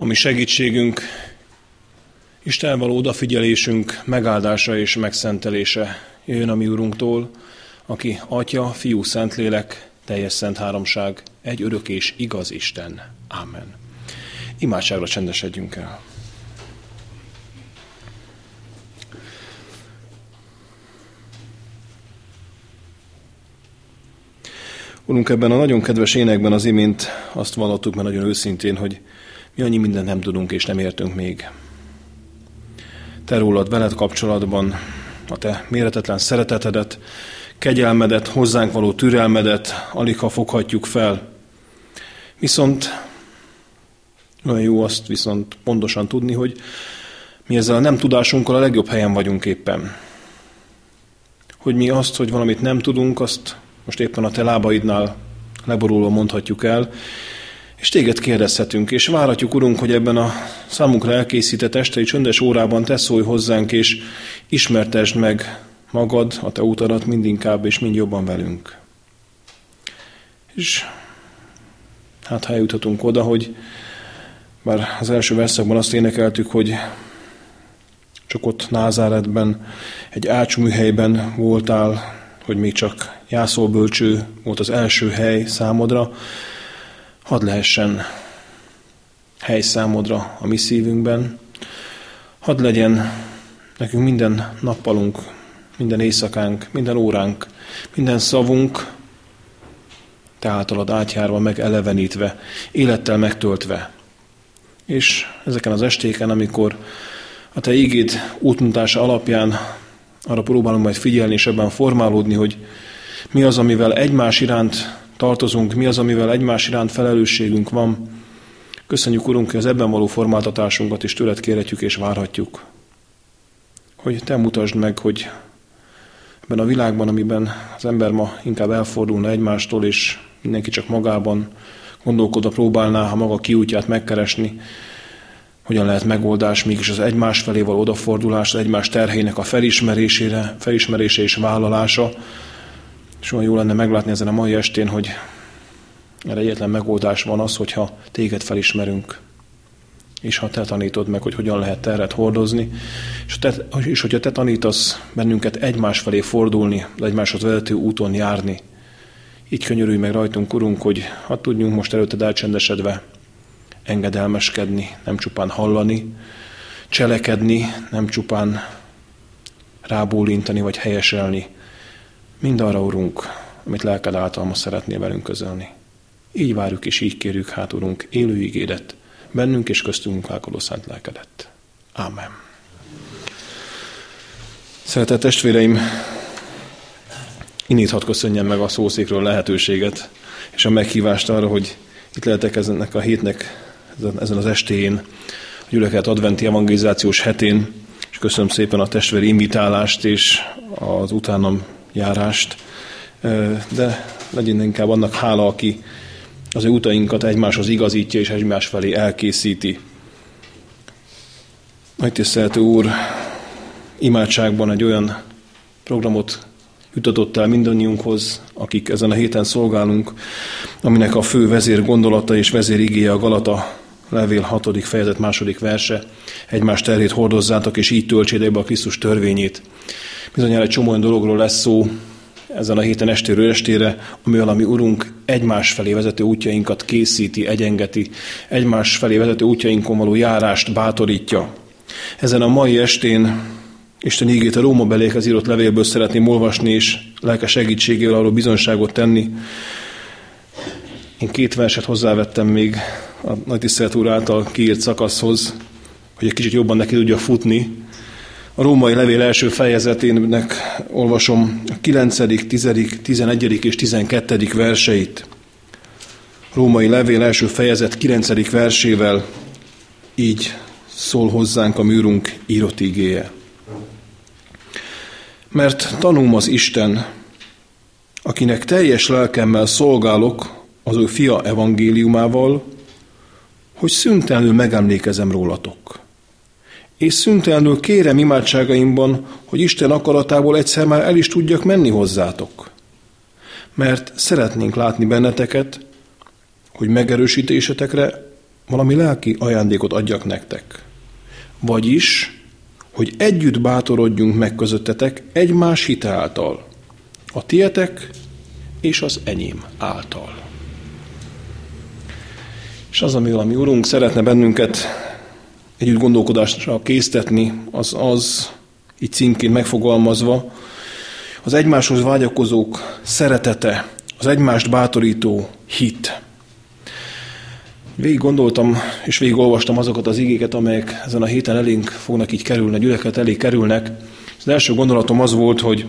ami segítségünk, Isten való odafigyelésünk megáldása és megszentelése jön a mi Urunktól, aki Atya, Fiú, Szentlélek, teljes szent háromság, egy örök és igaz Isten. Amen. Imádságra csendesedjünk el. Urunk, ebben a nagyon kedves énekben az imént azt vallottuk, mert nagyon őszintén, hogy mi annyi mindent nem tudunk és nem értünk még. Te rólad, veled kapcsolatban, a te méretetlen szeretetedet, kegyelmedet, hozzánk való türelmedet alig ha foghatjuk fel. Viszont olyan jó azt viszont pontosan tudni, hogy mi ezzel a nem tudásunkkal a legjobb helyen vagyunk éppen. Hogy mi azt, hogy valamit nem tudunk, azt most éppen a te lábaidnál leborulva mondhatjuk el, és téged kérdezhetünk, és várhatjuk, Urunk, hogy ebben a számunkra elkészített estei csöndes órában te szólj hozzánk, és ismertesd meg magad, a te utadat mindinkább és mind jobban velünk. És hát ha eljuthatunk oda, hogy bár az első verszakban azt énekeltük, hogy csak ott Názáretben, egy ácsműhelyben voltál, hogy még csak jászolbölcső volt az első hely számodra, hadd lehessen hely számodra a mi szívünkben, hadd legyen nekünk minden nappalunk, minden éjszakánk, minden óránk, minden szavunk, te általad átjárva, meg elevenítve, élettel megtöltve. És ezeken az estéken, amikor a te ígéd útmutatása alapján arra próbálunk majd figyelni és ebben formálódni, hogy mi az, amivel egymás iránt tartozunk, mi az, amivel egymás iránt felelősségünk van. Köszönjük, Urunk, hogy az ebben való formáltatásunkat is tőled kérhetjük és várhatjuk. Hogy Te mutasd meg, hogy ebben a világban, amiben az ember ma inkább elfordulna egymástól, és mindenki csak magában gondolkodva próbálná a maga kiútját megkeresni, hogyan lehet megoldás, mégis az egymás felé való odafordulás, az egymás terhének a felismerésére, felismerése és vállalása, és olyan jó lenne meglátni ezen a mai estén, hogy erre egyetlen megoldás van az, hogyha téged felismerünk, és ha te tanítod meg, hogy hogyan lehet terret hordozni, és, te, és hogyha te tanítasz bennünket egymás felé fordulni, egymáshoz vezető úton járni, így könyörülj meg rajtunk, Urunk, hogy ha tudjunk most előtted elcsendesedve engedelmeskedni, nem csupán hallani, cselekedni, nem csupán rábólintani vagy helyeselni, Mind arra, Urunk, amit lelked által ma szeretnél velünk közölni. Így várjuk és így kérjük hát, Urunk, élő ígédet, bennünk és köztünk munkálkodó szent lelkedet. Ámen. Szeretett testvéreim, innét hadd köszönjem meg a szószékről lehetőséget, és a meghívást arra, hogy itt lehetek ezennek a hétnek, ezen az estéjén, a gyülekezet adventi evangelizációs hetén, és köszönöm szépen a testvéri invitálást és az utánam járást, de legyen inkább annak hála, aki az ő utainkat egymáshoz igazítja és egymás felé elkészíti. Nagy tiszteltő Úr, imádságban egy olyan programot jutatott el mindannyiunkhoz, akik ezen a héten szolgálunk, aminek a fő vezér gondolata és vezér igéje a Galata levél 6. fejezet második verse. Egymás terhét hordozzátok, és így töltsétek be a Krisztus törvényét. Bizonyára egy csomó olyan dologról lesz szó ezen a héten estéről estére, ami valami Urunk egymás felé vezető útjainkat készíti, egyengeti, egymás felé vezető útjainkon való járást bátorítja. Ezen a mai estén Isten ígét a Róma belékhez írott levélből szeretném olvasni, és lelke segítségével arról bizonságot tenni. Én két verset hozzávettem még a Nagy Tisztelt Úr által kiírt szakaszhoz, hogy egy kicsit jobban neki tudja futni, a római levél első fejezetének olvasom a 9., 10., 11. és 12. verseit. Római levél első fejezet 9. versével így szól hozzánk a műrunk írott igéje. Mert tanulom az Isten, akinek teljes lelkemmel szolgálok az ő fia evangéliumával, hogy szüntelenül megemlékezem rólatok és szüntelenül kérem imádságaimban, hogy Isten akaratából egyszer már el is tudjak menni hozzátok. Mert szeretnénk látni benneteket, hogy megerősítésetekre valami lelki ajándékot adjak nektek. Vagyis, hogy együtt bátorodjunk meg közöttetek egymás hite által, a tietek és az enyém által. És az, amivel a mi Urunk szeretne bennünket együtt gondolkodásra késztetni, az az, így címként megfogalmazva, az egymáshoz vágyakozók szeretete, az egymást bátorító hit. Végig gondoltam, és végig olvastam azokat az igéket, amelyek ezen a héten elénk fognak így kerülni, a gyülekezet elé kerülnek. Az első gondolatom az volt, hogy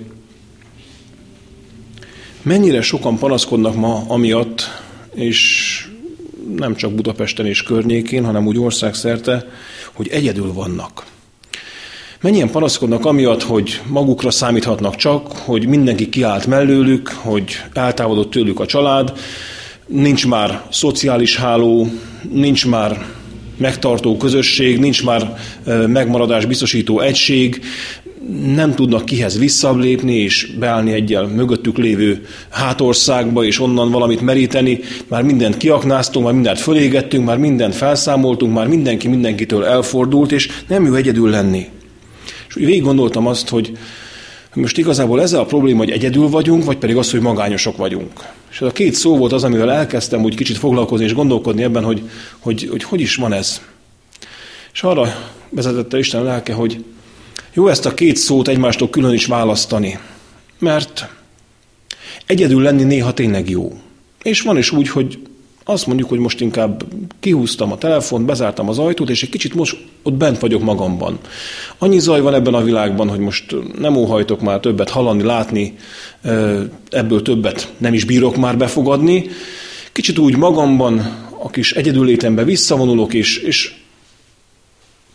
mennyire sokan panaszkodnak ma amiatt, és nem csak Budapesten és környékén, hanem úgy országszerte, hogy egyedül vannak. Mennyien panaszkodnak amiatt, hogy magukra számíthatnak csak, hogy mindenki kiállt mellőlük, hogy eltávolodott tőlük a család, nincs már szociális háló, nincs már megtartó közösség, nincs már megmaradás biztosító egység, nem tudnak kihez visszalépni és beállni egyel mögöttük lévő hátországba, és onnan valamit meríteni. Már mindent kiaknáztunk, már mindent fölégettünk, már mindent felszámoltunk, már mindenki mindenkitől elfordult, és nem jó egyedül lenni. És végig gondoltam azt, hogy most igazából ez a probléma, hogy egyedül vagyunk, vagy pedig az, hogy magányosok vagyunk. És ez a két szó volt az, amivel elkezdtem úgy kicsit foglalkozni és gondolkodni ebben, hogy hogy, hogy, hogy is van ez. És arra vezetette Isten lelke, hogy jó ezt a két szót egymástól külön is választani, mert egyedül lenni néha tényleg jó. És van is úgy, hogy azt mondjuk, hogy most inkább kihúztam a telefont, bezártam az ajtót, és egy kicsit most ott bent vagyok magamban. Annyi zaj van ebben a világban, hogy most nem óhajtok már többet hallani, látni, ebből többet nem is bírok már befogadni. Kicsit úgy magamban, a kis egyedüllétembe visszavonulok, és, és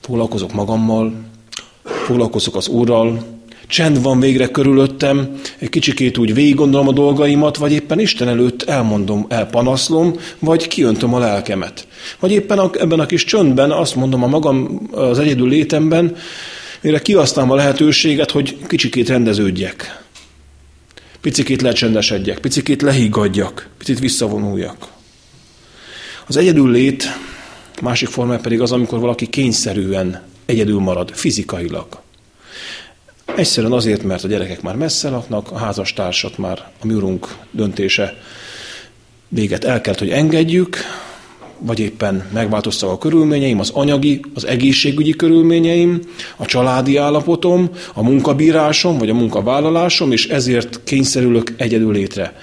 foglalkozok magammal, foglalkozok az Úrral, csend van végre körülöttem, egy kicsikét úgy végig gondolom a dolgaimat, vagy éppen Isten előtt elmondom, elpanaszlom, vagy kiöntöm a lelkemet. Vagy éppen a, ebben a kis csöndben azt mondom a magam az egyedül létemben, mire kihasználom a lehetőséget, hogy kicsikét rendeződjek. Picikét lecsendesedjek, picikét lehiggadjak, picit visszavonuljak. Az egyedül lét másik formája pedig az, amikor valaki kényszerűen egyedül marad, fizikailag. Egyszerűen azért, mert a gyerekek már messze laknak, a házastársat már a mi urunk döntése véget el kell, hogy engedjük, vagy éppen megváltoztak a körülményeim, az anyagi, az egészségügyi körülményeim, a családi állapotom, a munkabírásom, vagy a munkavállalásom, és ezért kényszerülök egyedül létre.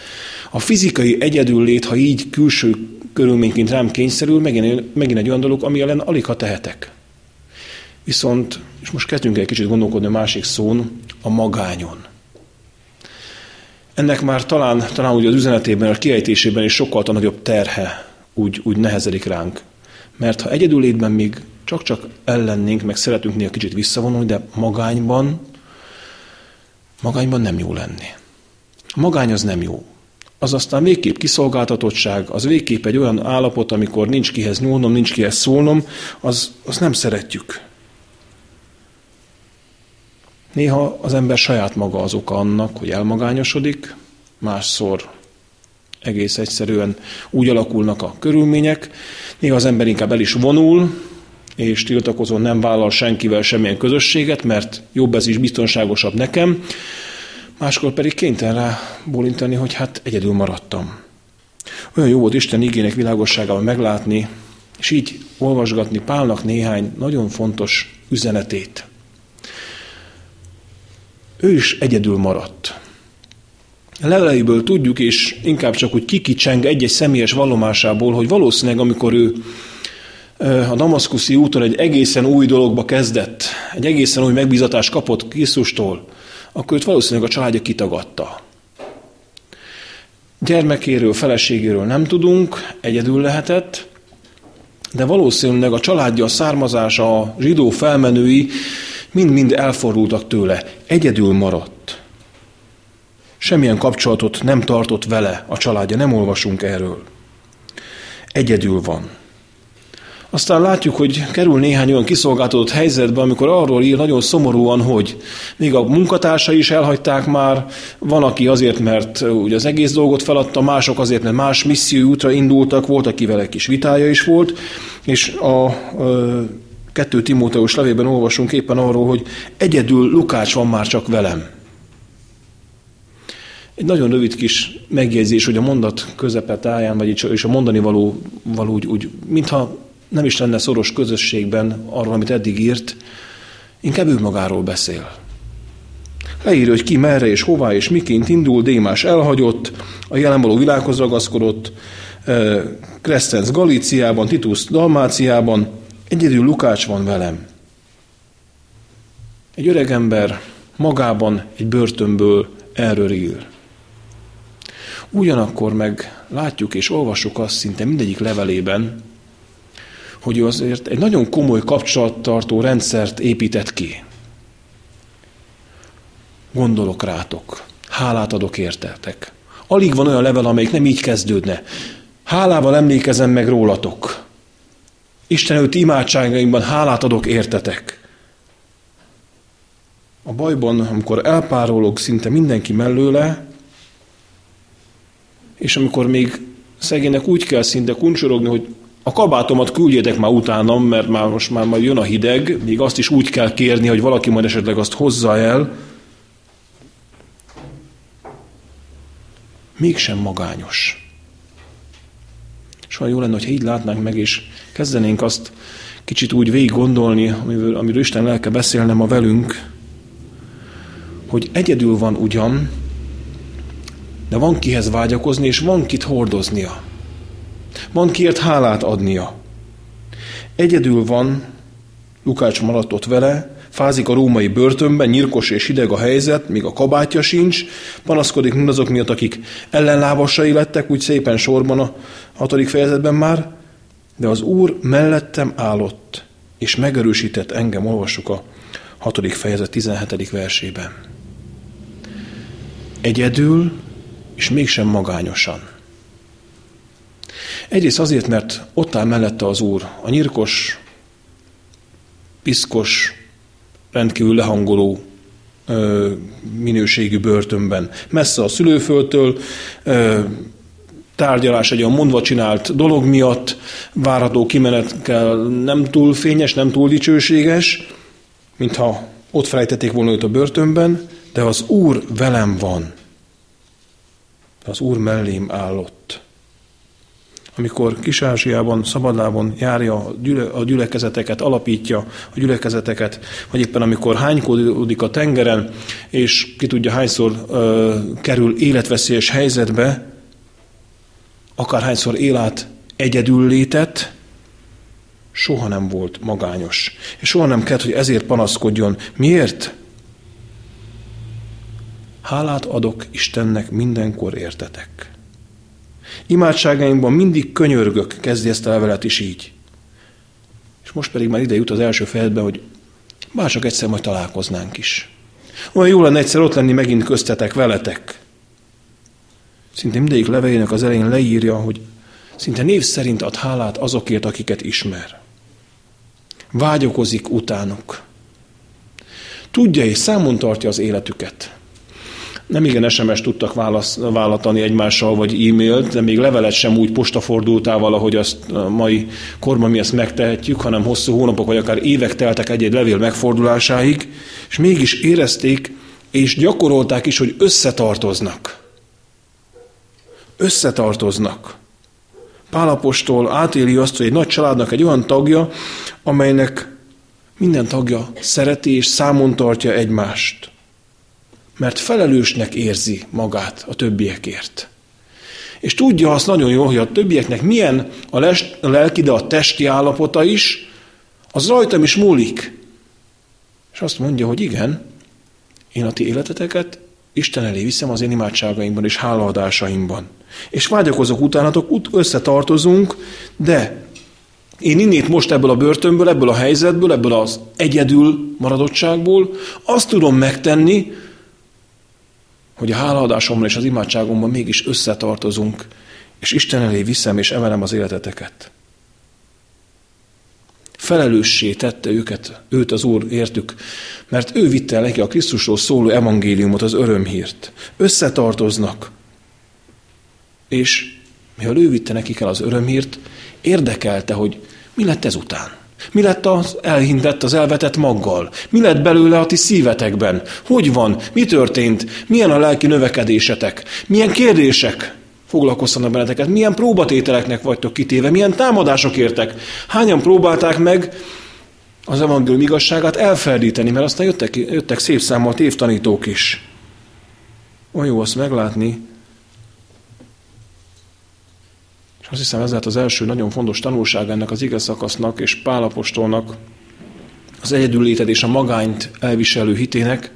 A fizikai egyedül lét, ha így külső körülményként rám kényszerül, megint, megint egy olyan dolog, ami ellen alig ha tehetek. Viszont, és most kezdjünk egy kicsit gondolkodni a másik szón, a magányon. Ennek már talán, talán ugye az üzenetében, a kiejtésében is sokkal nagyobb terhe úgy, úgy nehezedik ránk. Mert ha egyedülétben még csak-csak ellennénk, meg szeretünk néha kicsit visszavonulni, de magányban, magányban nem jó lenni. A magány az nem jó. Az aztán végképp kiszolgáltatottság, az végképp egy olyan állapot, amikor nincs kihez nyúlnom, nincs kihez szólnom, az, az nem szeretjük. Néha az ember saját maga az oka annak, hogy elmagányosodik, másszor egész egyszerűen úgy alakulnak a körülmények. Néha az ember inkább el is vonul, és tiltakozó nem vállal senkivel semmilyen közösséget, mert jobb ez is biztonságosabb nekem. Máskor pedig kénytelen rá bólintani, hogy hát egyedül maradtam. Olyan jó volt Isten igének világosságával meglátni, és így olvasgatni Pálnak néhány nagyon fontos üzenetét ő is egyedül maradt. Leleiből tudjuk, és inkább csak úgy kikicseng egy-egy személyes vallomásából, hogy valószínűleg amikor ő a damaszkuszi úton egy egészen új dologba kezdett, egy egészen új megbízatást kapott Krisztustól, akkor őt valószínűleg a családja kitagadta. Gyermekéről, feleségéről nem tudunk, egyedül lehetett, de valószínűleg a családja, a származása, a zsidó felmenői mind-mind elfordultak tőle, egyedül maradt. Semmilyen kapcsolatot nem tartott vele a családja, nem olvasunk erről. Egyedül van. Aztán látjuk, hogy kerül néhány olyan kiszolgáltatott helyzetbe, amikor arról ír nagyon szomorúan, hogy még a munkatársai is elhagyták már, van, aki azért, mert ugye az egész dolgot feladta, mások azért, mert más misszió útra indultak, volt, akivel egy kis vitája is volt, és a, a kettő Timóteus levében olvasunk éppen arról, hogy egyedül Lukács van már csak velem. Egy nagyon rövid kis megjegyzés, hogy a mondat közepe táján, vagy és a mondani való, való úgy, úgy, mintha nem is lenne szoros közösségben arról, amit eddig írt, inkább ő magáról beszél. Leírja, hogy ki merre és hová és miként indul, Démás elhagyott, a jelen való világhoz ragaszkodott, Crescens Galíciában, Titus Dalmáciában, egyedül Lukács van velem. Egy öreg ember magában egy börtönből ír. Ugyanakkor meg látjuk és olvassuk azt szinte mindegyik levelében, hogy ő azért egy nagyon komoly kapcsolattartó rendszert épített ki. Gondolok rátok, hálát adok értetek. Alig van olyan level, amelyik nem így kezdődne. Hálával emlékezem meg rólatok. Isten előtt imádságainkban hálát adok értetek. A bajban, amikor elpárolog szinte mindenki mellőle, és amikor még szegénynek úgy kell szinte kuncsorogni, hogy a kabátomat küldjétek már utánam, mert már most már majd jön a hideg, még azt is úgy kell kérni, hogy valaki majd esetleg azt hozza el. Mégsem magányos. És olyan jó lenne, hogyha így látnánk meg, és kezdenénk azt kicsit úgy végig gondolni, amiről, amiről Isten lelke beszélne ma velünk, hogy egyedül van ugyan, de van kihez vágyakozni, és van kit hordoznia. Van kiért hálát adnia. Egyedül van, Lukács maradt ott vele, fázik a római börtönben, nyirkos és hideg a helyzet, még a kabátja sincs, panaszkodik mindazok miatt, akik ellenlábasai lettek, úgy szépen sorban a hatodik fejezetben már, de az Úr mellettem állott, és megerősített engem, olvassuk a hatodik fejezet 17. versében. Egyedül, és mégsem magányosan. Egyrészt azért, mert ott áll mellette az Úr, a nyirkos, piszkos, rendkívül lehangoló ö, minőségű börtönben. Messze a szülőföldtől, ö, tárgyalás egy olyan mondva csinált dolog miatt, várható kimenet kell nem túl fényes, nem túl dicsőséges, mintha ott felejtették volna őt a börtönben, de az Úr velem van. Az Úr mellém állott amikor Kis-Ázsiában, szabadlábon járja a, gyüle, gyülekezeteket, alapítja a gyülekezeteket, vagy éppen amikor hánykódik a tengeren, és ki tudja hányszor ö, kerül életveszélyes helyzetbe, akárhányszor élet egyedül létet, soha nem volt magányos. És soha nem kellett, hogy ezért panaszkodjon. Miért? Hálát adok Istennek mindenkor értetek. Imádságainkban mindig könyörgök, kezdi ezt a levelet is így. És most pedig már ide jut az első fejedbe, hogy bár csak egyszer majd találkoznánk is. Olyan jó lenne egyszer ott lenni megint köztetek, veletek. Szinte mindegyik levelének az elején leírja, hogy szinte név szerint ad hálát azokért, akiket ismer. Vágyokozik utánuk. Tudja és számon tartja az életüket nem igen SMS tudtak válasz, vállatani egymással, vagy e-mailt, de még levelet sem úgy postafordultával, ahogy azt a mai korban mi ezt megtehetjük, hanem hosszú hónapok, vagy akár évek teltek egy-egy levél megfordulásáig, és mégis érezték, és gyakorolták is, hogy összetartoznak. Összetartoznak. Pálapostól átéli azt, hogy egy nagy családnak egy olyan tagja, amelynek minden tagja szereti és számon tartja egymást mert felelősnek érzi magát a többiekért. És tudja azt nagyon jól, hogy a többieknek milyen a, lelki, de a testi állapota is, az rajtam is múlik. És azt mondja, hogy igen, én a ti életeteket Isten elé viszem az én imádságaimban és hálaadásaimban. És vágyakozok utánatok, ut- összetartozunk, de én innét most ebből a börtönből, ebből a helyzetből, ebből az egyedül maradottságból azt tudom megtenni, hogy a hálaadásommal és az imádságomban mégis összetartozunk, és Isten elé viszem és emelem az életeteket. felelőssé tette őket, őt az Úr értük, mert ő vitte el neki a Krisztusról szóló evangéliumot, az örömhírt. Összetartoznak. És mivel ő vitte nekik el az örömhírt, érdekelte, hogy mi lett ezután. Mi lett az elhintett, az elvetett maggal? Mi lett belőle a ti szívetekben? Hogy van? Mi történt? Milyen a lelki növekedésetek? Milyen kérdések foglalkoztanak benneteket? Milyen próbatételeknek vagytok kitéve? Milyen támadások értek? Hányan próbálták meg az evangélium igazságát elferdíteni, mert aztán jöttek, jöttek szép számmal tévtanítók is. Olyan jó azt meglátni, Azt hiszem ez lehet az első nagyon fontos tanulság ennek az ige szakasznak és Pálapostolnak, az egyedülléted és a magányt elviselő hitének,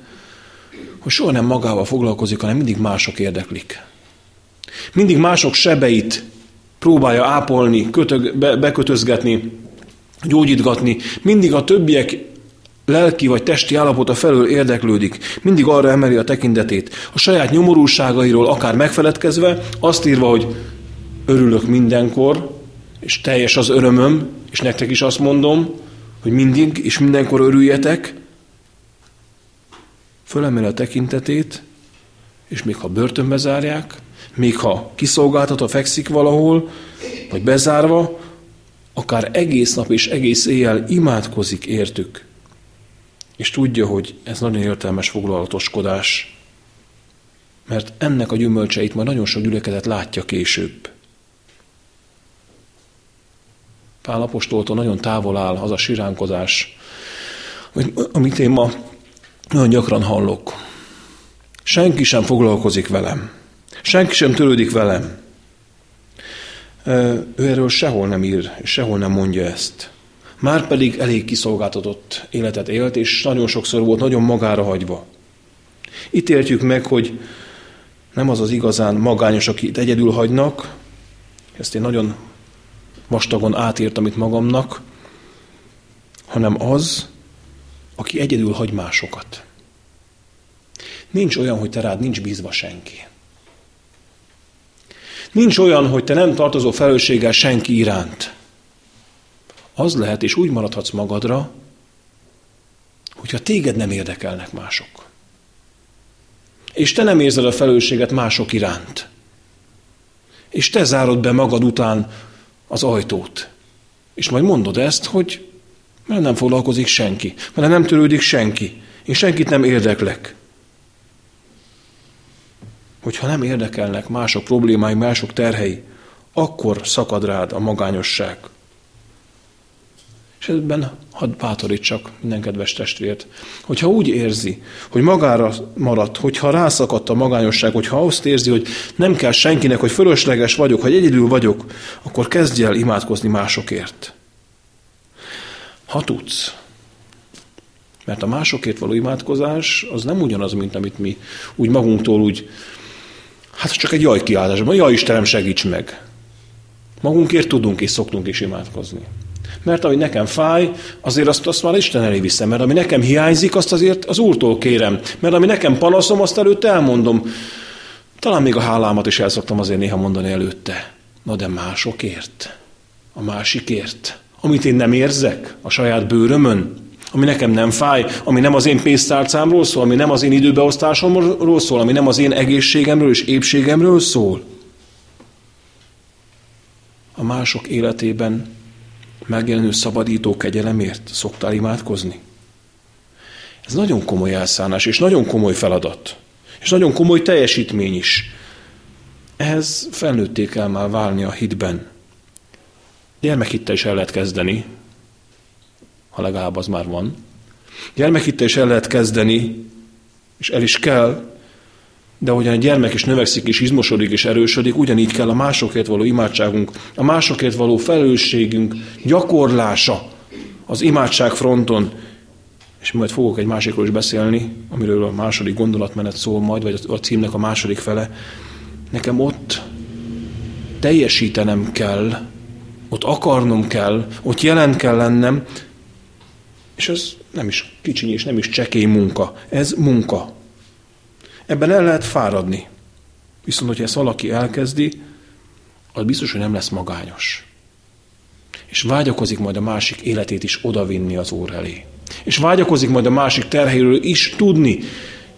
hogy soha nem magával foglalkozik, hanem mindig mások érdeklik. Mindig mások sebeit próbálja ápolni, kötög, be, bekötözgetni, gyógyítgatni, mindig a többiek lelki vagy testi állapota felől érdeklődik, mindig arra emeli a tekintetét, a saját nyomorúságairól akár megfeledkezve, azt írva, hogy örülök mindenkor, és teljes az örömöm, és nektek is azt mondom, hogy mindig és mindenkor örüljetek, fölemel a tekintetét, és még ha börtönbe zárják, még ha kiszolgáltatva fekszik valahol, vagy bezárva, akár egész nap és egész éjjel imádkozik értük. És tudja, hogy ez nagyon értelmes foglalatoskodás, mert ennek a gyümölcseit majd nagyon sok gyülekezet látja később. Pál apostoltól nagyon távol áll az a siránkozás, amit én ma nagyon gyakran hallok. Senki sem foglalkozik velem. Senki sem törődik velem. Ő erről sehol nem ír, sehol nem mondja ezt. Már pedig elég kiszolgáltatott életet élt, és nagyon sokszor volt nagyon magára hagyva. Itt értjük meg, hogy nem az az igazán magányos, akit egyedül hagynak, ezt én nagyon vastagon átírtam itt magamnak, hanem az, aki egyedül hagy másokat. Nincs olyan, hogy te rád nincs bízva senki. Nincs olyan, hogy te nem tartozó felelősséggel senki iránt. Az lehet, és úgy maradhatsz magadra, hogyha téged nem érdekelnek mások. És te nem érzed a felelősséget mások iránt. És te zárod be magad után az ajtót. És majd mondod ezt, hogy mert nem foglalkozik senki, mert nem törődik senki, én senkit nem érdeklek. Hogyha nem érdekelnek mások problémái, mások terhei, akkor szakad rád a magányosság. És ebben hadd bátorítsak minden kedves testvért, hogyha úgy érzi, hogy magára maradt, hogyha rászakadt a magányosság, hogyha azt érzi, hogy nem kell senkinek, hogy fölösleges vagyok, hogy egyedül vagyok, akkor kezdj el imádkozni másokért. Ha tudsz. Mert a másokért való imádkozás az nem ugyanaz, mint amit mi úgy magunktól úgy, hát csak egy jaj kiáltás, jaj Istenem segíts meg. Magunkért tudunk és szoktunk is imádkozni. Mert ami nekem fáj, azért azt, azt már Isten elé viszem. Mert ami nekem hiányzik, azt azért az Úrtól kérem. Mert ami nekem panaszom, azt előtte elmondom. Talán még a hálámat is el szoktam azért néha mondani előtte. Na de másokért, a másikért, amit én nem érzek a saját bőrömön, ami nekem nem fáj, ami nem az én pénztárcámról szól, ami nem az én időbeosztásomról szól, ami nem az én egészségemről és épségemről szól. A mások életében megjelenő szabadító kegyelemért szoktál imádkozni? Ez nagyon komoly elszállás, és nagyon komoly feladat, és nagyon komoly teljesítmény is. Ehhez felnőtté kell már válni a hitben. Gyermekhitte is el lehet kezdeni, ha legalább az már van. Gyermekhitte is el lehet kezdeni, és el is kell, de ahogyan a gyermek is növekszik, és izmosodik, és erősödik, ugyanígy kell a másokért való imádságunk, a másokért való felelősségünk gyakorlása az imádság fronton. És majd fogok egy másikról is beszélni, amiről a második gondolatmenet szól majd, vagy a címnek a második fele. Nekem ott teljesítenem kell, ott akarnom kell, ott jelen kell lennem, és ez nem is kicsiny és nem is csekély munka. Ez munka. Ebben el lehet fáradni. Viszont, hogyha ezt valaki elkezdi, az biztos, hogy nem lesz magányos. és vágyakozik majd a másik életét is odavinni az Úr elé. És vágyakozik majd a másik terhéről is tudni,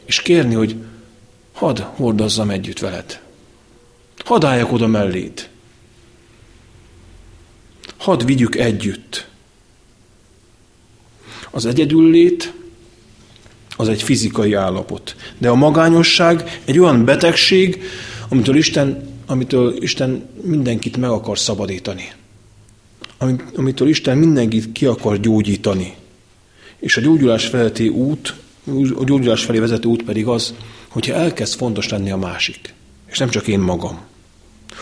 és kérni, hogy hadd hordozzam együtt veled. Hadd álljak oda melléd. Hadd vigyük együtt. Az egyedüllét az egy fizikai állapot. De a magányosság egy olyan betegség, amitől Isten, amitől Isten mindenkit meg akar szabadítani. Amitől Isten mindenkit ki akar gyógyítani. És a gyógyulás felé út, a gyógyulás felé vezető út pedig az, hogyha elkezd fontos lenni a másik, és nem csak én magam.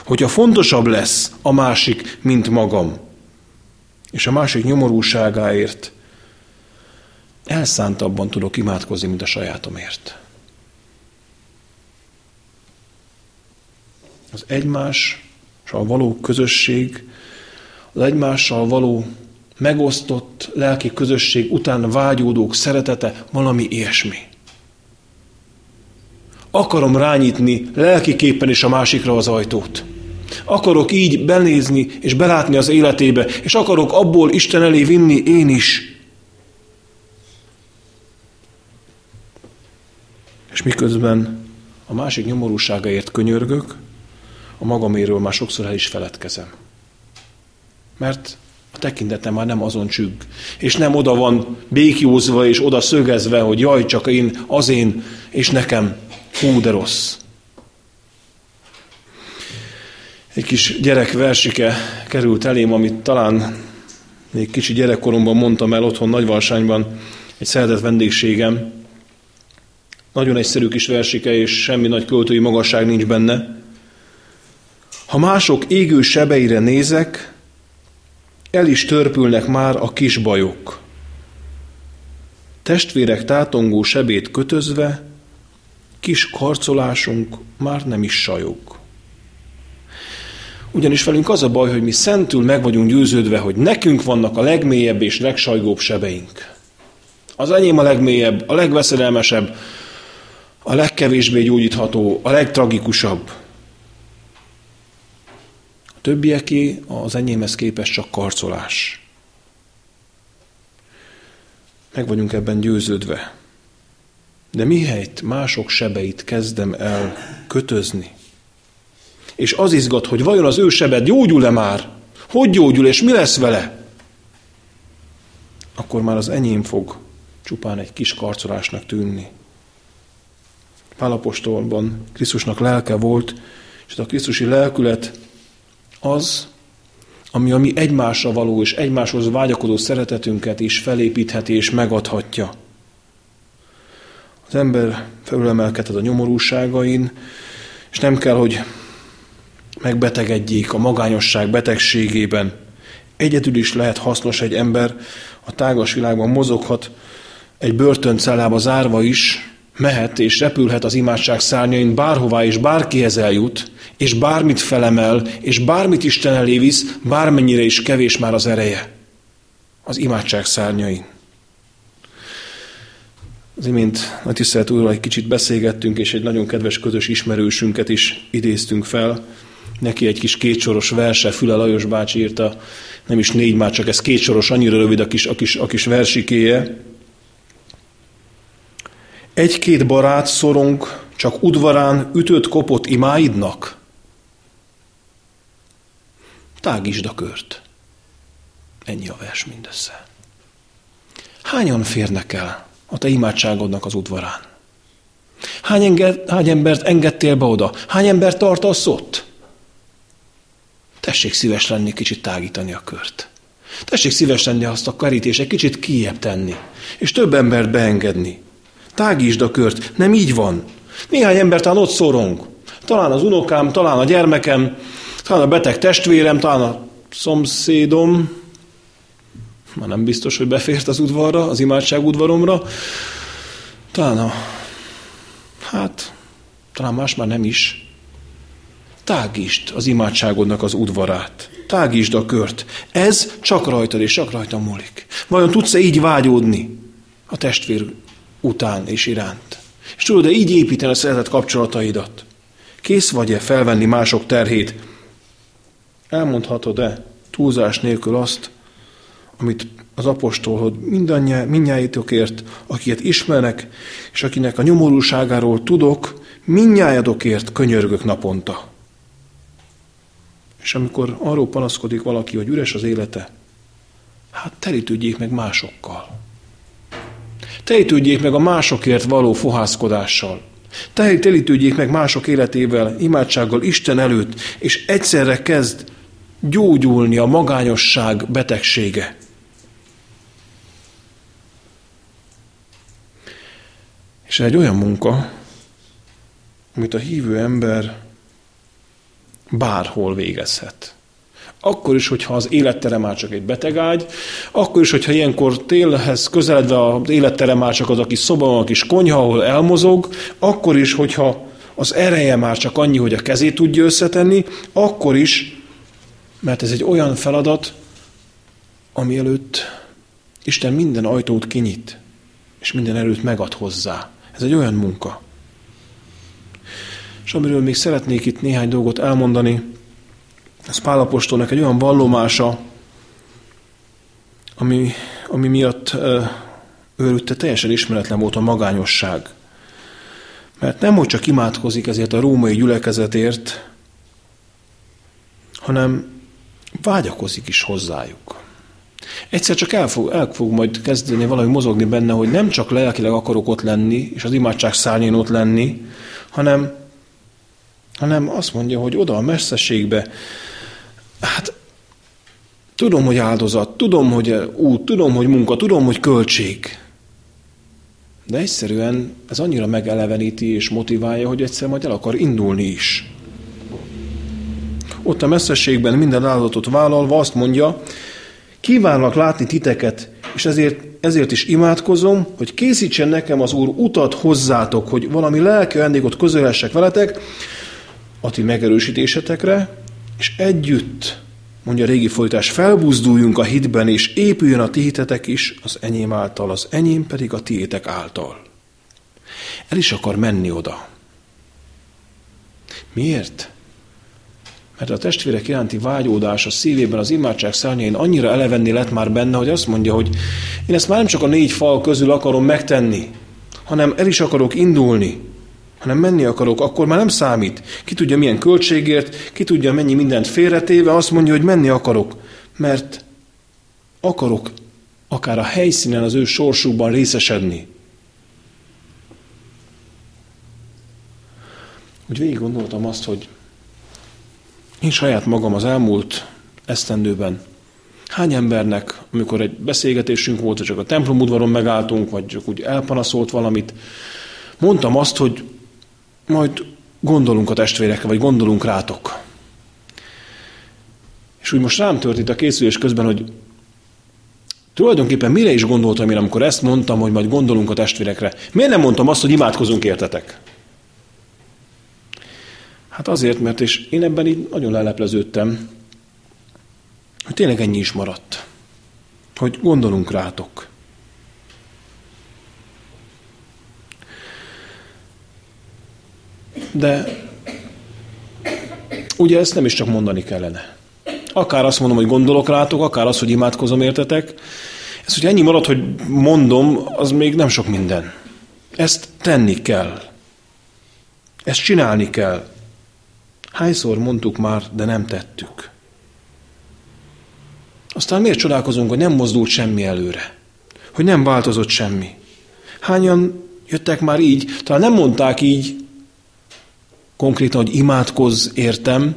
Hogyha fontosabb lesz a másik, mint magam, és a másik nyomorúságáért elszántabban tudok imádkozni, mint a sajátomért. Az egymással való közösség, az egymással való megosztott lelki közösség után vágyódók szeretete valami ilyesmi. Akarom rányítni lelkiképpen is a másikra az ajtót. Akarok így benézni és belátni az életébe, és akarok abból Isten elé vinni én is. És miközben a másik nyomorúságaért könyörgök, a magaméről már sokszor el is feledkezem. Mert a tekintetem már nem azon csügg, és nem oda van békjózva és oda szögezve, hogy jaj, csak én, az én, és nekem, hú, de rossz. Egy kis gyerek versike került elém, amit talán még kicsi gyerekkoromban mondtam el otthon Nagyvalsányban, egy szeretett vendégségem. Nagyon egyszerű kis versike, és semmi nagy költői magasság nincs benne. Ha mások égő sebeire nézek, el is törpülnek már a kis bajok. Testvérek tátongó sebét kötözve, kis karcolásunk már nem is sajog. Ugyanis velünk az a baj, hogy mi szentül meg vagyunk győződve, hogy nekünk vannak a legmélyebb és legsajgóbb sebeink. Az enyém a legmélyebb, a legveszedelmesebb, a legkevésbé gyógyítható, a legtragikusabb. A többieké az enyémhez képest csak karcolás. Meg vagyunk ebben győződve. De mihelyt mások sebeit kezdem el kötözni, és az izgat, hogy vajon az ő sebed gyógyul-e már? Hogy gyógyul, és mi lesz vele? Akkor már az enyém fog csupán egy kis karcolásnak tűnni. Pálapostolban Krisztusnak lelke volt, és a Krisztusi lelkület az, ami a mi egymásra való és egymáshoz vágyakozó szeretetünket is felépítheti és megadhatja. Az ember felülemelkedhet a nyomorúságain, és nem kell, hogy megbetegedjék a magányosság betegségében. Egyedül is lehet hasznos egy ember, a tágas világban mozoghat, egy börtöncellába zárva is, mehet és repülhet az imádság szárnyain bárhová és bárkihez eljut, és bármit felemel, és bármit Isten elé visz, bármennyire is kevés már az ereje az imádság szárnyain. Az imént nagy tisztelt úrral egy kicsit beszélgettünk, és egy nagyon kedves közös ismerősünket is idéztünk fel, Neki egy kis kétsoros verse, Füle Lajos bácsi írta, nem is négy már, csak ez kétsoros, annyira rövid a kis, a kis, a kis versikéje. Egy-két barát szorong, csak udvarán ütött kopott imáidnak? Tágítsd a kört. Ennyi a vers mindössze. Hányan férnek el a te imádságodnak az udvarán? Hány, enged, hány embert engedtél be oda? Hány embert tartasz ott? tessék szíves lenni, kicsit tágítani a kört. Tessék szíves lenni azt a karítés egy kicsit kijebb tenni, és több embert beengedni. Tágítsd a kört, nem így van. Néhány ember talán ott szorong. Talán az unokám, talán a gyermekem, talán a beteg testvérem, talán a szomszédom, már nem biztos, hogy befért az udvarra, az imádság udvaromra, talán a, hát, talán más már nem is, Tágítsd az imádságodnak az udvarát. Tágítsd a kört. Ez csak rajtad és csak rajta múlik. Vajon tudsz-e így vágyódni a testvér után és iránt? És tudod-e így építeni a szeretett kapcsolataidat? Kész vagy-e felvenni mások terhét? Elmondhatod-e? túlzás nélkül azt, amit az apostol, hogy mindnyájátokért, akiket ismernek, és akinek a nyomorúságáról tudok, mindnyájadokért könyörgök naponta. És amikor arról panaszkodik valaki, hogy üres az élete, hát telítődjék meg másokkal. Telítődjék meg a másokért való fohászkodással. Telítődjék meg mások életével, imádsággal Isten előtt, és egyszerre kezd gyógyulni a magányosság betegsége. És egy olyan munka, amit a hívő ember bárhol végezhet. Akkor is, hogyha az élettere már csak egy betegágy, akkor is, hogyha ilyenkor télhez közeledve az élettere már csak az a kis szoba, a kis konyha, ahol elmozog, akkor is, hogyha az ereje már csak annyi, hogy a kezét tudja összetenni, akkor is, mert ez egy olyan feladat, ami előtt Isten minden ajtót kinyit, és minden előtt megad hozzá. Ez egy olyan munka. És amiről még szeretnék itt néhány dolgot elmondani, ez Pálapostolnak egy olyan vallomása, ami, ami miatt őrütte teljesen ismeretlen volt a magányosság. Mert nem, hogy csak imádkozik ezért a római gyülekezetért, hanem vágyakozik is hozzájuk. Egyszer csak el fog, el fog majd kezdeni valami mozogni benne, hogy nem csak lelkileg akarok ott lenni, és az imádság szárnyén ott lenni, hanem, hanem azt mondja, hogy oda a messzességbe, hát tudom, hogy áldozat, tudom, hogy út, tudom, hogy munka, tudom, hogy költség. De egyszerűen ez annyira megeleveníti és motiválja, hogy egyszer majd el akar indulni is. Ott a messzességben minden áldozatot vállalva azt mondja, Kívánlak látni titeket, és ezért, ezért is imádkozom, hogy készítsen nekem az Úr utat hozzátok, hogy valami lelki ajándékot közölhessek veletek, a ti megerősítésetekre, és együtt, mondja a régi folytás, felbuzduljunk a hitben, és épüljön a ti is az enyém által, az enyém pedig a tiétek által. El is akar menni oda. Miért? Mert a testvérek iránti vágyódás a szívében, az imádság szárnyain annyira elevenni lett már benne, hogy azt mondja, hogy én ezt már nem csak a négy fal közül akarom megtenni, hanem el is akarok indulni, hanem menni akarok, akkor már nem számít. Ki tudja milyen költségért, ki tudja mennyi mindent félretéve, azt mondja, hogy menni akarok, mert akarok akár a helyszínen az ő sorsukban részesedni. Úgy végig gondoltam azt, hogy én saját magam az elmúlt esztendőben hány embernek, amikor egy beszélgetésünk volt, csak a templom udvaron megálltunk, vagy csak úgy elpanaszolt valamit, mondtam azt, hogy majd gondolunk a testvérekre, vagy gondolunk rátok. És úgy most rám tört itt a készülés közben, hogy tulajdonképpen mire is gondoltam én, amikor ezt mondtam, hogy majd gondolunk a testvérekre. Miért nem mondtam azt, hogy imádkozunk értetek? Hát azért, mert és én ebben így nagyon lelepleződtem, hogy tényleg ennyi is maradt. Hogy gondolunk rátok. De ugye ezt nem is csak mondani kellene. Akár azt mondom, hogy gondolok rátok, akár azt, hogy imádkozom értetek. Ez, hogy ennyi maradt, hogy mondom, az még nem sok minden. Ezt tenni kell. Ezt csinálni kell. Hányszor mondtuk már, de nem tettük. Aztán miért csodálkozunk, hogy nem mozdult semmi előre? Hogy nem változott semmi? Hányan jöttek már így, talán nem mondták így konkrétan, hogy imádkozz, értem,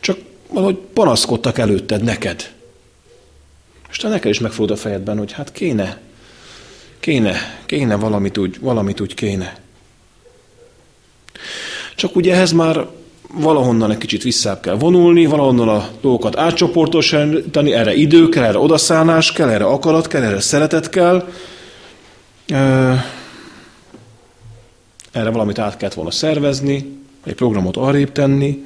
csak valahogy panaszkodtak előtted neked. És te neked is megfordul a fejedben, hogy hát kéne, kéne, kéne valamit úgy, valamit úgy kéne. Csak ugye ehhez már valahonnan egy kicsit visszább kell vonulni, valahonnan a dolgokat átcsoportosítani, erre idő kell, erre odaszállás kell, erre akarat kell, erre szeretet kell. Erre valamit át kellett volna szervezni, egy programot arrébb tenni,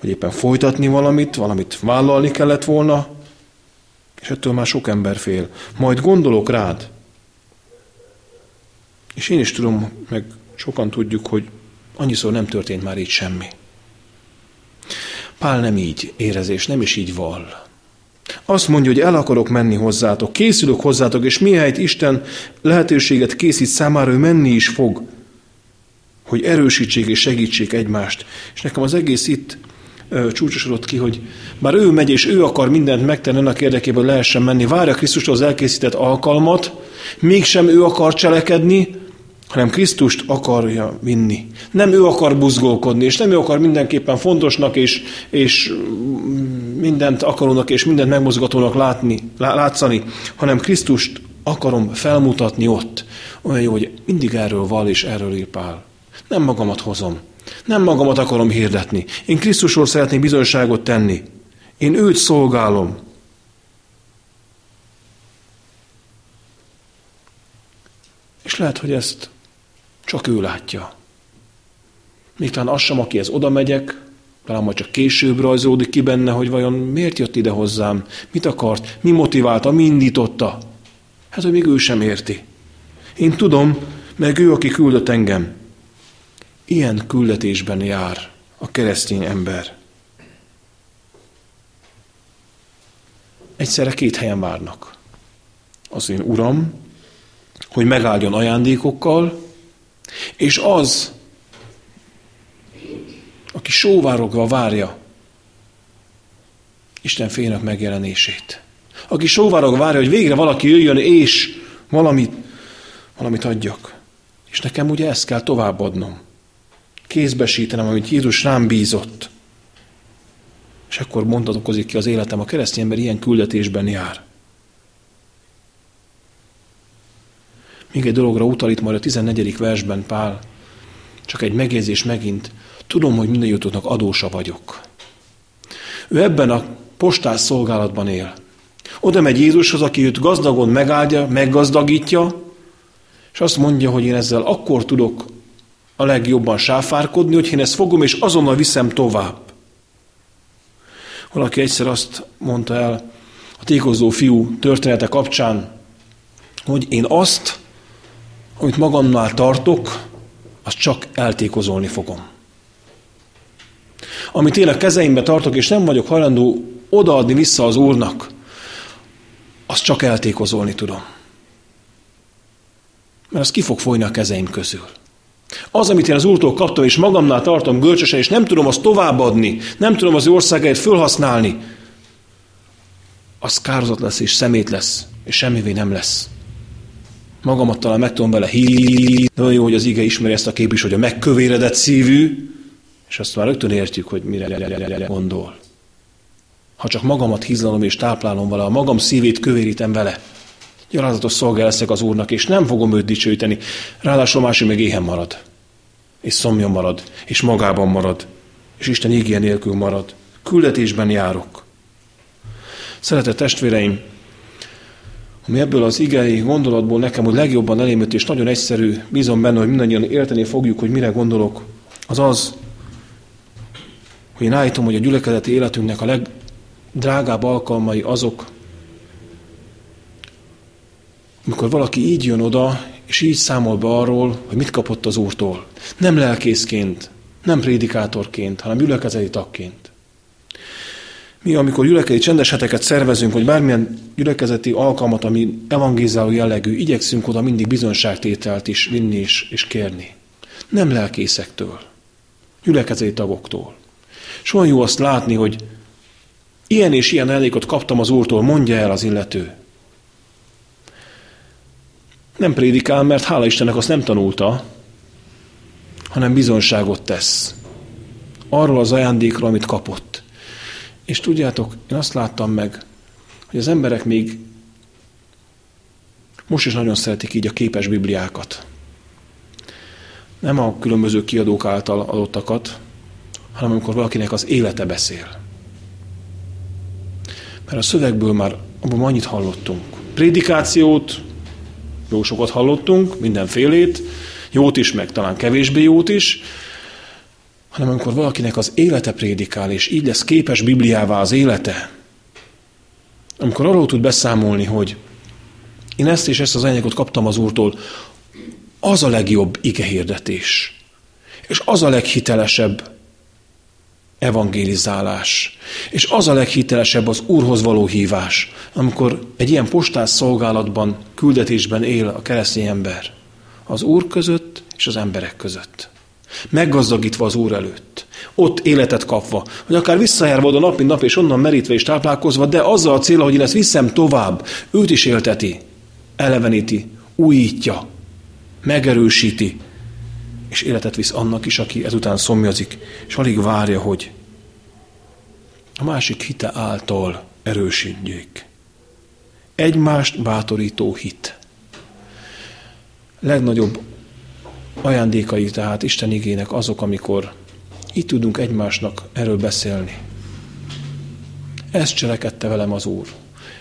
vagy éppen folytatni valamit, valamit vállalni kellett volna, és ettől már sok ember fél. Majd gondolok rád. És én is tudom, meg sokan tudjuk, hogy annyiszor nem történt már így semmi. Pál nem így érezés, nem is így val. Azt mondja, hogy el akarok menni hozzátok, készülök hozzátok, és mihelyt Isten lehetőséget készít számára, ő menni is fog, hogy erősítsék és segítsék egymást. És nekem az egész itt csúcsosodott ki, hogy bár ő megy, és ő akar mindent megtenni annak érdekében, hogy lehessen menni, várja Krisztustól az elkészített alkalmat, mégsem ő akar cselekedni, hanem Krisztust akarja vinni. Nem ő akar buzgolkodni, és nem ő akar mindenképpen fontosnak, és, és mindent akarónak, és mindent megmozgatónak látni, látszani, hanem Krisztust akarom felmutatni ott. Olyan jó, hogy mindig erről val és erről ír Pál. Nem magamat hozom. Nem magamat akarom hirdetni. Én Krisztusról szeretnék bizonyságot tenni. Én őt szolgálom. És lehet, hogy ezt csak ő látja. Még talán az sem, akihez oda megyek, talán majd csak később rajzolódik ki benne, hogy vajon miért jött ide hozzám, mit akart, mi motiválta, mi indította. Hát, hogy még ő sem érti. Én tudom, meg ő, aki küldött engem. Ilyen küldetésben jár a keresztény ember. Egyszerre két helyen várnak. Az én Uram, hogy megáldjon ajándékokkal, és az, aki sóvárogva várja Isten fénynek megjelenését. Aki sóvárogva várja, hogy végre valaki jöjjön, és valamit, valamit adjak. És nekem ugye ezt kell továbbadnom. Kézbesítenem, amit Jézus rám bízott. És akkor mondatokozik ki az életem, a keresztény ember ilyen küldetésben jár. Még egy dologra utal itt majd a 14. versben Pál, csak egy megjegyzés megint. Tudom, hogy minden jutónak adósa vagyok. Ő ebben a postás szolgálatban él. Oda megy Jézushoz, aki őt gazdagon megáldja, meggazdagítja, és azt mondja, hogy én ezzel akkor tudok a legjobban sáfárkodni, hogy én ezt fogom, és azonnal viszem tovább. Valaki egyszer azt mondta el a tékozó fiú története kapcsán, hogy én azt, amit magamnál tartok, azt csak eltékozolni fogom. Amit én a kezeimbe tartok, és nem vagyok hajlandó odaadni vissza az Úrnak, azt csak eltékozolni tudom. Mert az ki fog folyni a kezeim közül. Az, amit én az Úrtól kaptam, és magamnál tartom gölcsösen, és nem tudom azt továbbadni, nem tudom az országáért fölhasználni, az kározat lesz, és szemét lesz, és semmivé nem lesz magamat talán meg tudom vele hívni. Nagyon jó, hogy az ige ismeri ezt a kép is, hogy a megkövéredett szívű, és azt már rögtön értjük, hogy mire gondol. Ha csak magamat hízlalom és táplálom vele, a magam szívét kövérítem vele, gyalázatos szolgál leszek az Úrnak, és nem fogom őt dicsőíteni. Ráadásul másik meg éhen marad, és szomja marad, és magában marad, és Isten ígér nélkül marad. Küldetésben járok. Szeretett testvéreim, ami ebből az igei gondolatból nekem, hogy legjobban elémült, és nagyon egyszerű, bízom benne, hogy mindannyian érteni fogjuk, hogy mire gondolok, az az, hogy én állítom, hogy a gyülekezeti életünknek a legdrágább alkalmai azok, amikor valaki így jön oda, és így számol be arról, hogy mit kapott az Úrtól. Nem lelkészként, nem prédikátorként, hanem gyülekezeti tagként. Mi, amikor gyülekezeti csendes heteket szervezünk, vagy bármilyen gyülekezeti alkalmat, ami evangézáló jellegű, igyekszünk oda mindig bizonságtételt is vinni és, és kérni. Nem lelkészektől, gyülekezeti tagoktól. És olyan jó azt látni, hogy ilyen és ilyen elégot kaptam az Úrtól, mondja el az illető. Nem prédikál, mert hála Istennek azt nem tanulta, hanem bizonságot tesz. Arról az ajándékról, amit kapott. És tudjátok, én azt láttam meg, hogy az emberek még most is nagyon szeretik így a képes bibliákat. Nem a különböző kiadók által adottakat, hanem amikor valakinek az élete beszél. Mert a szövegből már abban annyit hallottunk. Prédikációt, jó sokat hallottunk, mindenfélét, jót is, meg talán kevésbé jót is, hanem amikor valakinek az élete prédikál, és így lesz képes Bibliává az élete, amikor arról tud beszámolni, hogy én ezt és ezt az anyagot kaptam az Úrtól, az a legjobb igehirdetés. És az a leghitelesebb evangélizálás. És az a leghitelesebb az Úrhoz való hívás, amikor egy ilyen postás szolgálatban, küldetésben él a keresztény ember. Az Úr között és az emberek között. Meggazdagítva az Úr előtt. Ott életet kapva, hogy akár visszajárva oda nap, mint nap, és onnan merítve és táplálkozva, de azzal a célra, hogy én ezt viszem tovább, őt is élteti, eleveníti, újítja, megerősíti, és életet visz annak is, aki ezután szomjazik, és alig várja, hogy a másik hite által erősítjék. Egymást bátorító hit. Legnagyobb ajándékai tehát Isten igének azok, amikor itt tudunk egymásnak erről beszélni. Ezt cselekedte velem az Úr.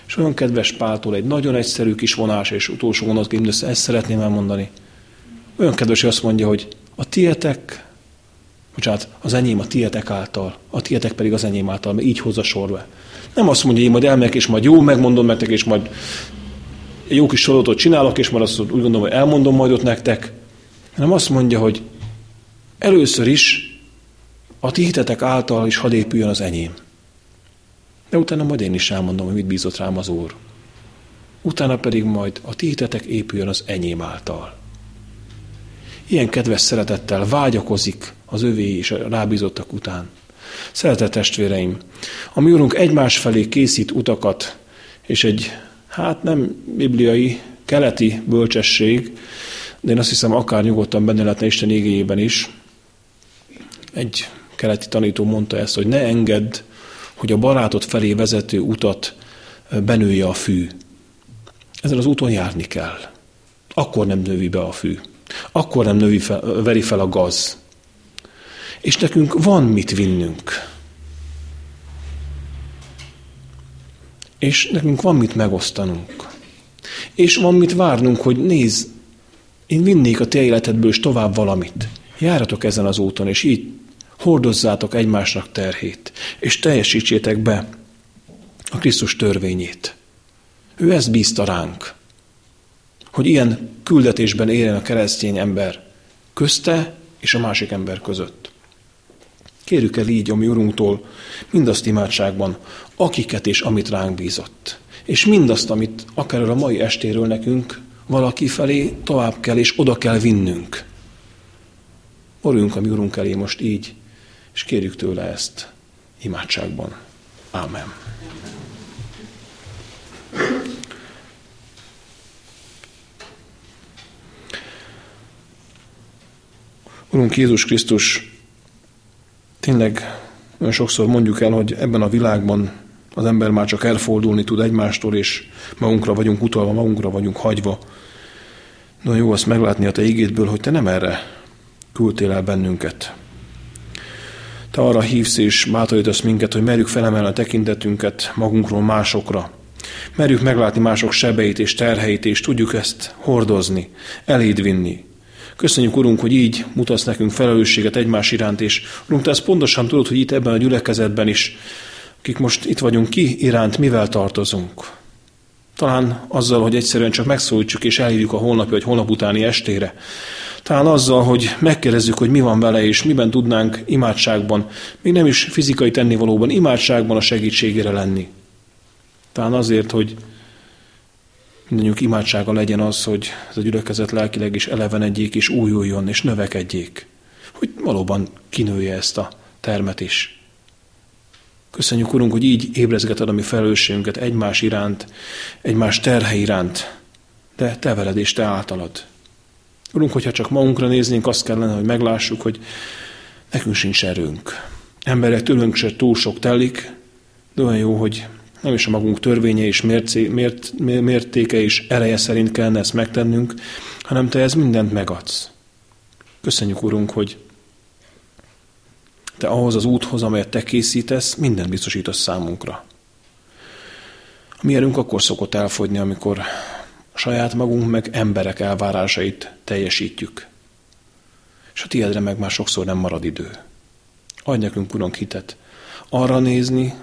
És olyan kedves Páltól egy nagyon egyszerű kis vonás, és utolsó vonatként ezt szeretném elmondani. Olyan kedves, hogy azt mondja, hogy a tietek, bocsánat, az enyém a tietek által, a tietek pedig az enyém által, mert így hozza sorba. Nem azt mondja, hogy én majd elmegyek, és majd jó, megmondom nektek, és majd jó kis sorozatot csinálok, és majd azt úgy gondolom, hogy elmondom majd ott nektek, hanem azt mondja, hogy először is a ti által is hadd épüljön az enyém. De utána majd én is elmondom, hogy mit bízott rám az Úr. Utána pedig majd a ti hitetek épüljön az enyém által. Ilyen kedves szeretettel vágyakozik az övé és a rábízottak után. Szeretett testvéreim, a mi úrunk egymás felé készít utakat, és egy, hát nem bibliai, keleti bölcsesség, de én azt hiszem, akár nyugodtan benne lehetne Isten égéjében is. Egy keleti tanító mondta ezt, hogy ne engedd, hogy a barátod felé vezető utat benője a fű. Ezen az úton járni kell. Akkor nem növi be a fű. Akkor nem növi fel, veri fel a gaz. És nekünk van mit vinnünk. És nekünk van mit megosztanunk. És van mit várnunk, hogy nézd, én vinnék a te életedből is tovább valamit. Járjatok ezen az úton, és így hordozzátok egymásnak terhét, és teljesítsétek be a Krisztus törvényét. Ő ezt bízta ránk, hogy ilyen küldetésben éljen a keresztény ember közte és a másik ember között. Kérjük el így a mi Urunktól mindazt imádságban, akiket és amit ránk bízott. És mindazt, amit akár a mai estéről nekünk valaki felé tovább kell és oda kell vinnünk. Orjunk a mi Urunk elé most így, és kérjük tőle ezt imádságban. Ámen. Urunk Jézus Krisztus, tényleg olyan sokszor mondjuk el, hogy ebben a világban az ember már csak elfordulni tud egymástól, és magunkra vagyunk utalva, magunkra vagyunk hagyva. De jó azt meglátni a te ígédből, hogy te nem erre küldtél el bennünket. Te arra hívsz és bátorítasz minket, hogy merjük felemelni a tekintetünket magunkról másokra. Merjük meglátni mások sebeit és terheit, és tudjuk ezt hordozni, eléd vinni. Köszönjük, Urunk, hogy így mutatsz nekünk felelősséget egymás iránt, és Urunk, te ezt pontosan tudod, hogy itt ebben a gyülekezetben is, akik most itt vagyunk, ki iránt mivel tartozunk. Talán azzal, hogy egyszerűen csak megszólítsuk és elhívjuk a holnapi vagy holnap utáni estére. Talán azzal, hogy megkérdezzük, hogy mi van vele, és miben tudnánk imádságban, még nem is fizikai tennivalóban, imádságban a segítségére lenni. Talán azért, hogy mindannyiunk imádsága legyen az, hogy ez a gyülekezet lelkileg is elevenedjék, és újuljon, és növekedjék. Hogy valóban kinője ezt a termet is. Köszönjük, Urunk, hogy így ébrezgeted a mi felelősségünket egymás iránt, egymás terhe iránt, de Te veled és Te általad. Urunk, hogyha csak magunkra néznénk, azt kellene, hogy meglássuk, hogy nekünk sincs erőnk. Emberek tőlünk se túl sok telik, de olyan jó, hogy nem is a magunk törvénye és mércé, mért, mértéke és ereje szerint kellene ezt megtennünk, hanem Te ez mindent megadsz. Köszönjük, Urunk, hogy Te ahhoz az úthoz, amelyet Te készítesz, mindent biztosítasz számunkra. A mi erőnk akkor szokott elfogyni, amikor saját magunk meg emberek elvárásait teljesítjük. És a tiédre meg már sokszor nem marad idő. Adj nekünk, Urunk, hitet arra nézni,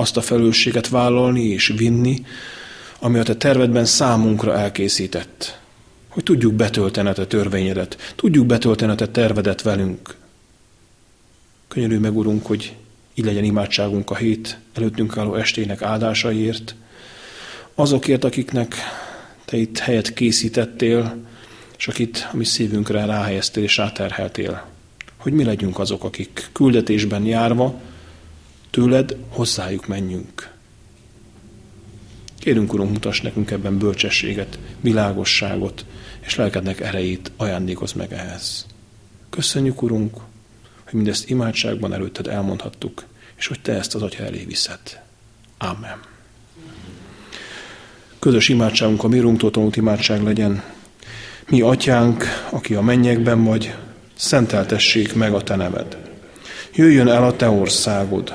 azt a felelősséget vállalni és vinni, ami a te tervedben számunkra elkészített. Hogy tudjuk betölteni a te törvényedet, tudjuk betölteni a te tervedet velünk. Könyörülj meg, Urunk, hogy így legyen imádságunk a hét előttünk álló estének áldásaiért, azokért, akiknek te itt helyet készítettél, és akit a mi szívünkre ráhelyeztél és ráterheltél. Hogy mi legyünk azok, akik küldetésben járva, tőled hozzájuk menjünk. Kérünk, Urunk, mutass nekünk ebben bölcsességet, világosságot, és lelkednek erejét ajándékoz meg ehhez. Köszönjük, Urunk, hogy mindezt imádságban előtted elmondhattuk, és hogy Te ezt az Atya elé viszed. Amen. Közös imádságunk a mi tanult imádság legyen. Mi, Atyánk, aki a mennyekben vagy, szenteltessék meg a Te neved. Jöjjön el a Te országod,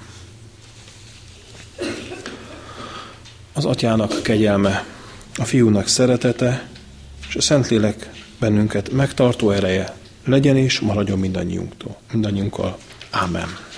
Az atyának kegyelme, a fiúnak szeretete, és a Szentlélek bennünket megtartó ereje legyen és maradjon mindannyiunktól, mindannyiunkkal. Amen.